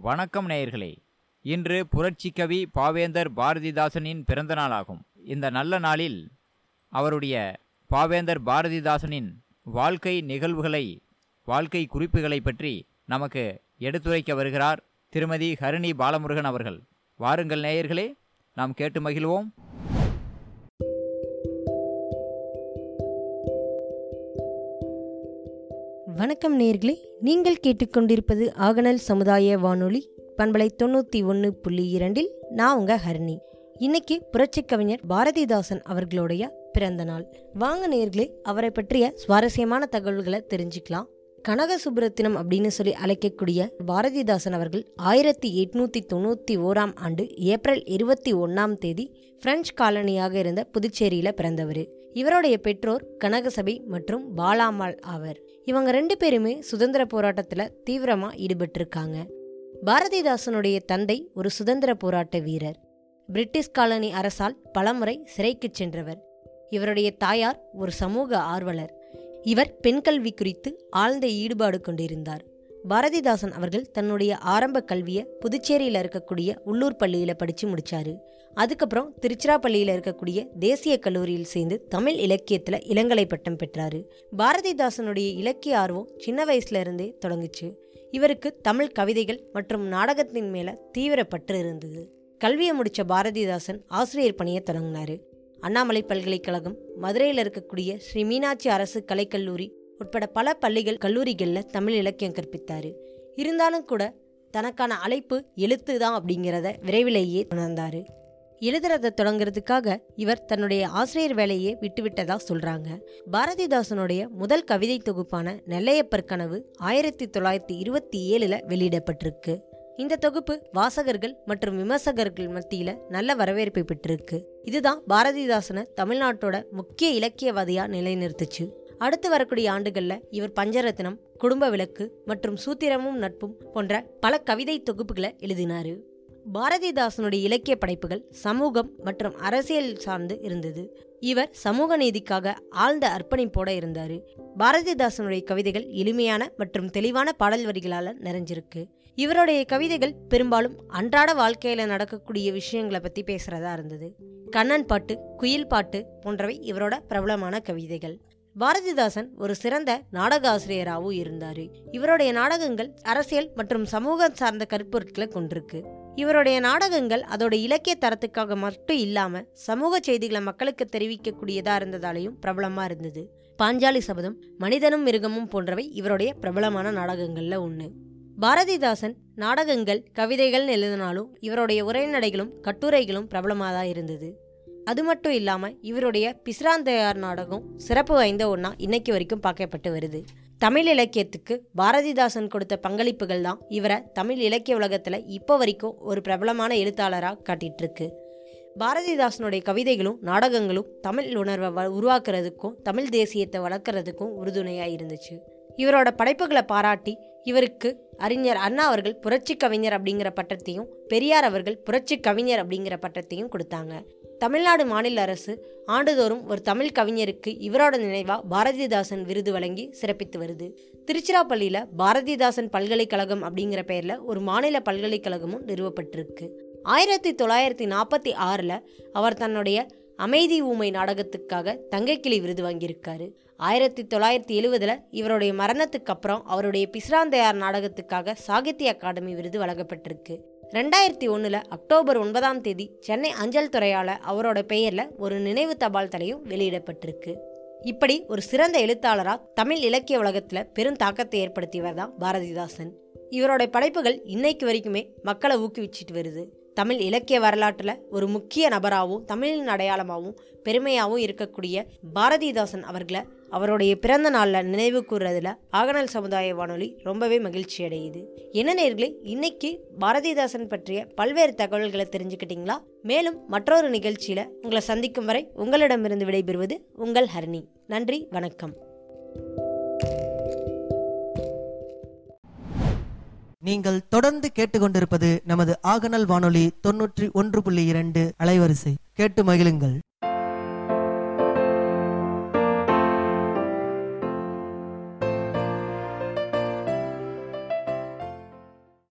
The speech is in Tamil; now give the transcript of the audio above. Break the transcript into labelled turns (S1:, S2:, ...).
S1: வணக்கம் நேயர்களே. இன்று புரட்சிக்கவி பாவேந்தர் பாரதிதாசனின் பிறந்த நாளாகும். இந்த நல்ல நாளில் அவருடைய பாவேந்தர் பாரதிதாசனின் வாழ்க்கை நிகழ்வுகளை வாழ்க்கை குறிப்புகளை பற்றி நமக்கு எடுத்துரைக்க வருகிறார் திருமதி ஹரிணி பாலமுருகன் அவர்கள். வாருங்கள் நேயர்களே நாம் கேட்டு மகிழ்வோம்.
S2: வணக்கம் நேர்களே நீங்கள் கேட்டுக்கொண்டிருப்பது ஆகனல் சமுதாய வானொலி பண்பலை தொண்ணூற்றி ஒன்று புள்ளி இரண்டில் நான் உங்க ஹரிணி. இன்னைக்கு புரட்சி கவிஞர் பாரதிதாசன் அவர்களுடைய பிறந்த நாள். வாங்க நேர்களே அவரை பற்றிய சுவாரஸ்யமான தகவல்களை தெரிஞ்சுக்கலாம். கனக சுப்ரத்தினம் அப்படின்னு சொல்லி அழைக்கக்கூடிய பாரதிதாசன் அவர்கள் ஆயிரத்தி எட்நூத்தி தொண்ணூத்தி ஓராம் ஆண்டு ஏப்ரல் இருபத்தி ஒன்னாம் தேதி பிரெஞ்சு காலனியாக இருந்த புதுச்சேரியில பிறந்தவர். இவருடைய பெற்றோர் கனகசபை மற்றும் பாலாமாள் ஆவர். இவங்க ரெண்டு பேருமே சுதந்திர போராட்டத்தில் தீவிரமாக ஈடுபட்டிருக்காங்க. பாரதிதாசனுடைய தந்தை ஒரு சுதந்திர போராட்ட வீரர். பிரிட்டிஷ் காலனி அரசால் பலமுறை சிறைக்கு சென்றவர். இவருடைய தாயார் ஒரு சமூக ஆர்வலர். இவர் பெண் கல்வி குறித்து ஆழ்ந்த ஈடுபாடு கொண்டிருந்தார். பாரதிதாசன் அவர்கள் தன்னுடைய ஆரம்ப கல்வியை புதுச்சேரியில் இருக்கக்கூடிய உள்ளூர் பள்ளியில் படித்து முடித்தார் அதுக்கப்புறம் திருச்சிராப்பள்ளியில் இருக்கக்கூடிய தேசிய கல்லூரியில் சேர்ந்து தமிழ் இலக்கியத்தில் இளங்கலை பட்டம் பெற்றார். பாரதிதாசனுடைய இலக்கிய ஆர்வம் சின்ன வயசுல இருந்தே தொடங்குச்சு. இவருக்கு தமிழ் கவிதைகள் மற்றும் நாடகத்தின் மேலே தீவிர பற்று இருந்தது. கல்வியை முடிச்ச பாரதிதாசன் ஆசிரியர் பணியை தொடங்கினாரு. அண்ணாமலை பல்கலைக்கழகம் மதுரையில் இருக்கக்கூடிய ஸ்ரீ மீனாட்சி அரசு கலைக்கல்லூரி உட்பட பல பள்ளிகள் கல்லூரிகளில் தமிழ் இலக்கியம் கற்பித்தார். இருந்தாலும் கூட தனக்கான அழைப்பு எழுத்து தான் அப்படிங்கிறத விரைவிலேயே உணர்ந்தார். எழுதுறதை தொடங்குறதுக்காக இவர் தன்னுடைய ஆசிரியர் வேலையே விட்டுவிட்டதா சொல்கிறாங்க பாரதிதாசனுடைய முதல் கவிதை தொகுப்பான நெல்லையப்பர் கனவு ஆயிரத்தி தொள்ளாயிரத்தி இருபத்தி ஏழில் வெளியிடப்பட்டிருக்கு. இந்த தொகுப்பு வாசகர்கள் மற்றும் விமர்சகர்கள் மத்தியில் நல்ல வரவேற்பை பெற்றிருக்கு. இதுதான் பாரதிதாசனை தமிழ்நாட்டோட முக்கிய இலக்கியவாதியாக நிலைநிறுத்துச்சு. அடுத்து வரக்கூடிய ஆண்டுகளில் இவர் பஞ்சரத்னம் குடும்ப விளக்கு மற்றும் சூத்திரமும் நட்பும் போன்ற பல கவிதை தொகுப்புகளை எழுதினாரு. பாரதிதாசனுடைய இலக்கிய படைப்புகள் சமூகம் மற்றும் அரசியல் சார்ந்து இருந்தது. இவர் சமூக நீதிக்காக ஆழ்ந்த அர்ப்பணிப்போட இருந்தார். பாரதிதாசனுடைய கவிதைகள் எளிமையான மற்றும் தெளிவான பாடல் வரிகளால் நிறைஞ்சிருக்கு. இவருடைய கவிதைகள் பெரும்பாலும் அன்றாட வாழ்க்கையில நடக்கக்கூடிய விஷயங்களை பத்தி பேசுறதா இருந்தது. கண்ணன் பாட்டு குயில் பாட்டு போன்றவை இவரோட பிரபலமான கவிதைகள். பாரதிதாசன் ஒரு சிறந்த நாடக ஆசிரியராகவும் இருந்தார். இவருடைய நாடகங்கள் அரசியல் மற்றும் சமூகம் சார்ந்த கருப்பொருட்களை கொண்டிருக்கு. இவருடைய நாடகங்கள் அதோட இலக்கிய தரத்துக்காக மட்டும் இல்லாமல் சமூக செய்திகளை மக்களுக்கு தெரிவிக்கக்கூடியதாக இருந்ததாலையும் பிரபலமாக இருந்தது. பாஞ்சாலி சபதம் மனிதனும் மிருகமும் போன்றவை இவருடைய பிரபலமான நாடகங்களில் ஒன்று பாரதிதாசன் நாடகங்கள் கவிதைகள் எழுதினாலும் இவருடைய உரைநடைகளும் கட்டுரைகளும் பிரபலமாக தான் இருந்தது. அது மட்டும் இல்லாமல் இவருடைய பிஸ்ராந்தையார் நாடகம் சிறப்பு வாய்ந்த ஒன்றா இன்னைக்கு வரைக்கும் பார்க்கப்பட்டு வருது. தமிழ் இலக்கியத்துக்கு பாரதிதாசன் கொடுத்த பங்களிப்புகள் தான் இவரை தமிழ் இலக்கிய உலகத்தில் இப்போ வரைக்கும் ஒரு பிரபலமான எழுத்தாளராக காட்டிகிட்ருக்கு பாரதிதாசனுடைய கவிதைகளும் நாடகங்களும் தமிழ் உணர்வை வ- உருவாக்குறதுக்கும் தமிழ் தேசியத்தை வளர்க்குறதுக்கும் உறுதுணையாக இருந்துச்சு. இவரோட படைப்புகளை பாராட்டி இவருக்கு அறிஞர் அண்ணா அவர்கள் புரட்சி கவிஞர் அப்படிங்கிற பட்டத்தையும் பெரியார் அவர்கள் புரட்சி கவிஞர் அப்படிங்கிற பட்டத்தையும் கொடுத்தாங்க. தமிழ்நாடு மாநில அரசு ஆண்டுதோறும் ஒரு தமிழ் கவிஞருக்கு இவரோட நினைவாக பாரதிதாசன் விருது வழங்கி சிறப்பித்து வருது. திருச்சிராப்பள்ளியில் பாரதிதாசன் பல்கலைக்கழகம் அப்படிங்கிற பெயரில் ஒரு மாநில பல்கலைக்கழகமும் நிறுவப்பட்டிருக்கு. ஆயிரத்தி தொள்ளாயிரத்தி நாற்பத்தி ஆறில் அவர் தன்னுடைய அமைதி ஊமை நாடகத்துக்காக தங்கைக்கிளி விருது வாங்கியிருக்காரு. ஆயிரத்தி தொள்ளாயிரத்தி எழுவதில் இவருடைய மரணத்துக்கு அப்புறம் அவருடைய பிஸ்ராந்தையார் நாடகத்துக்காக சாகித்ய அகாடமி விருது வழங்கப்பட்டிருக்கு. ரெண்டாயிரத்தி ஒன்றில் அக்டோபர் ஒன்பதாம் தேதி சென்னை அஞ்சல் துறையால் அவரோட பெயரில் ஒரு நினைவு தபால் தலையும் வெளியிடப்பட்டிருக்கு. இப்படி ஒரு சிறந்த எழுத்தாளராக தமிழ் இலக்கிய உலகத்தில் பெரும் தாக்கத்தை ஏற்படுத்தியவர் தான் பாரதிதாசன். இவரோட படைப்புகள் இன்னைக்கு வரைக்குமே மக்களை ஊக்குவிச்சிட்டு வருது. தமிழ் இலக்கிய வரலாற்றில் ஒரு முக்கிய நபராகவும் தமிழின் அடையாளமாகவும் பெருமையாகவும் இருக்கக்கூடிய பாரதிதாசன் அவர்களை அவருடைய பிறந்த நாளில் நினைவு கூறுறதுல ஆகநல் சமுதாய வானொலி ரொம்பவே மகிழ்ச்சி அடையுது. என்ன நேர்களே இன்னைக்கு பாரதிதாசன் பற்றிய பல்வேறு தகவல்களை தெரிஞ்சுக்கிட்டீங்களா? மேலும் மற்றொரு நிகழ்ச்சியில உங்களை சந்திக்கும் வரை உங்களிடமிருந்து விடைபெறுவது உங்கள் ஹரணி. நன்றி வணக்கம்.
S3: நீங்கள் தொடர்ந்து கேட்டுக்கொண்டிருப்பது நமது ஆகநல் வானொலி தொன்னூற்றி ஒன்று புள்ளி இரண்டு அலைவரிசை. கேட்டு மகிழுங்கள்.